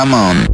Come on.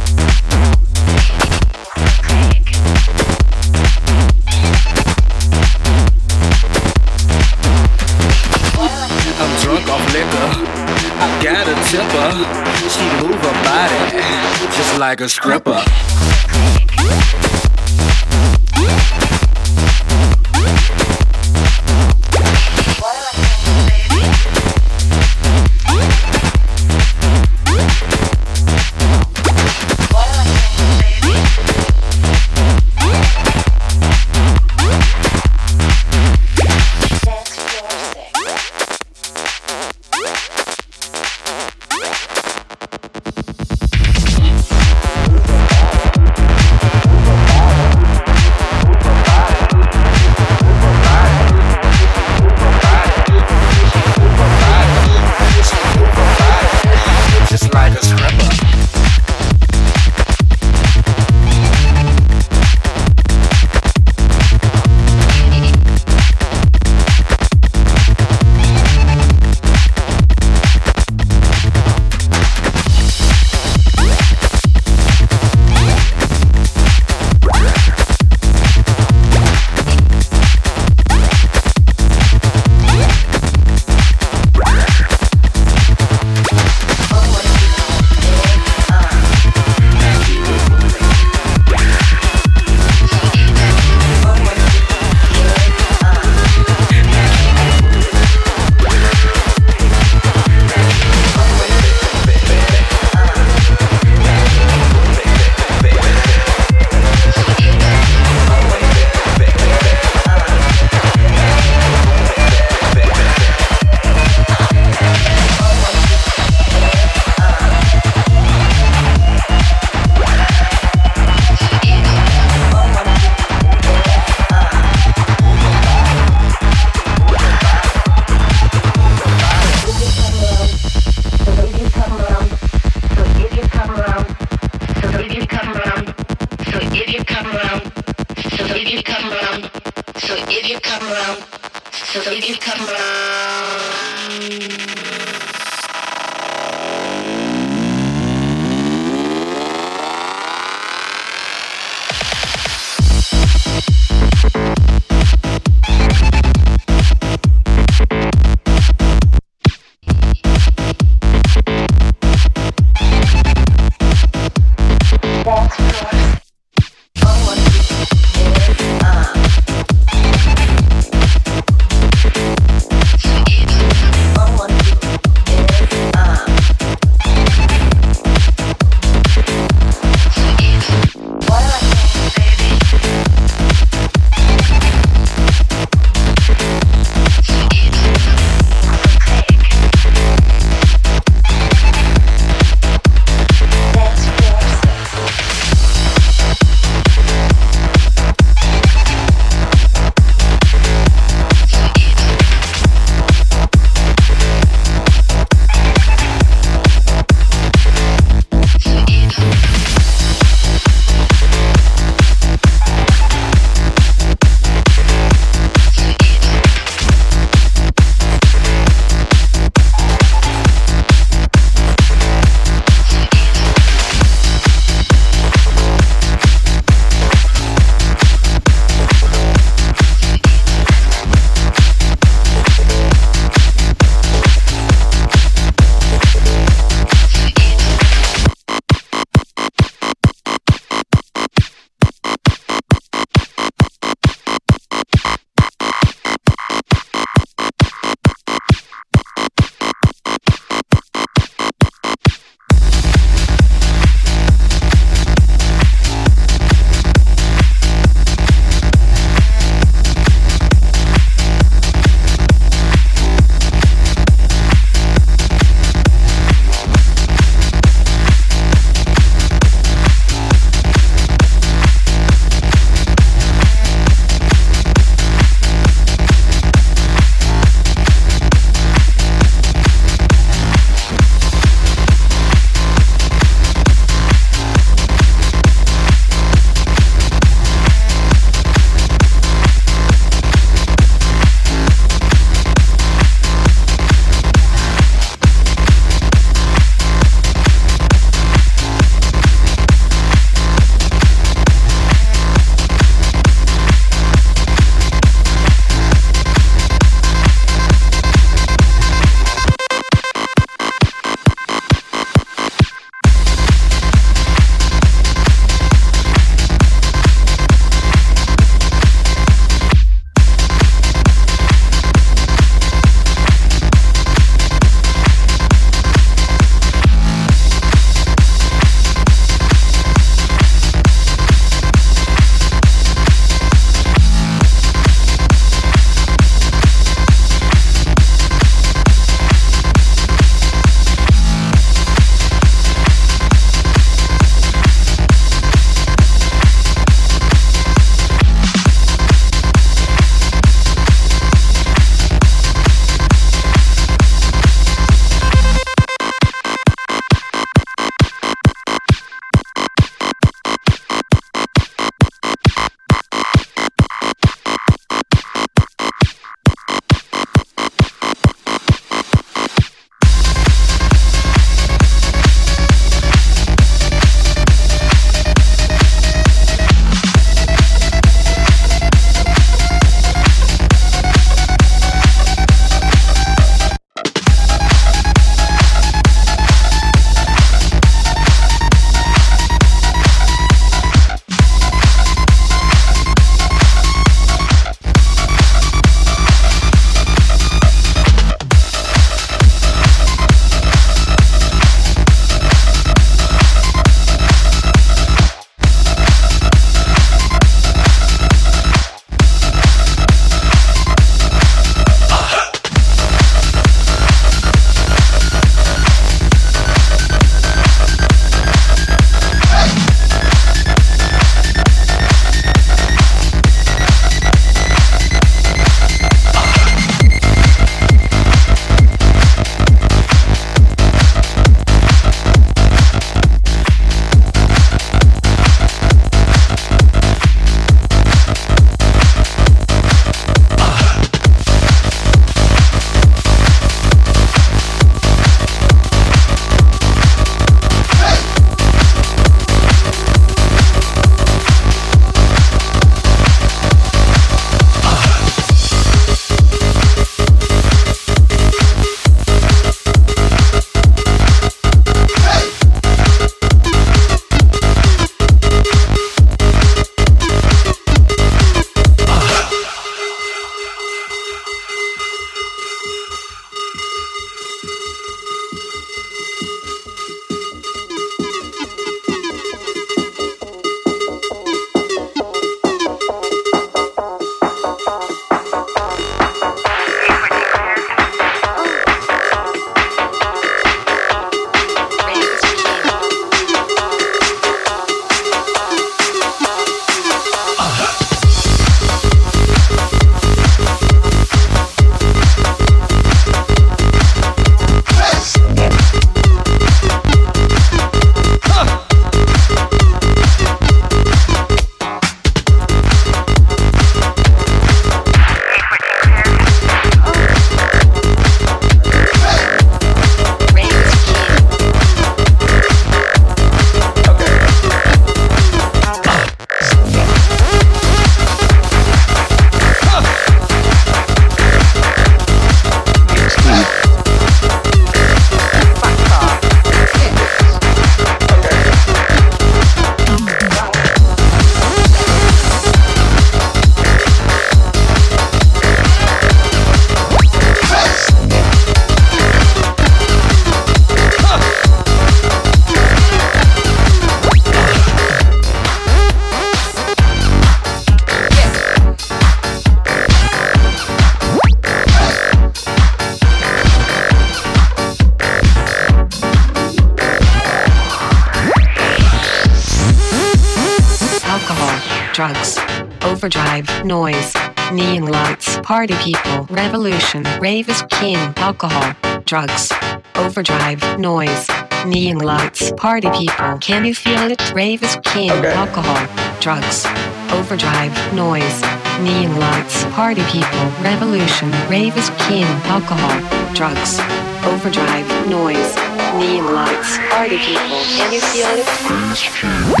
Drugs, overdrive, noise, neon lights, party people, revolution, rave is king, alcohol, drugs, overdrive, noise, neon lights, party people. Can you feel it? Rave is king, Okay. alcohol, drugs, overdrive, noise, neon lights, party people, revolution, rave is king, alcohol, drugs, overdrive, noise, neon lights, party people. Can you feel it?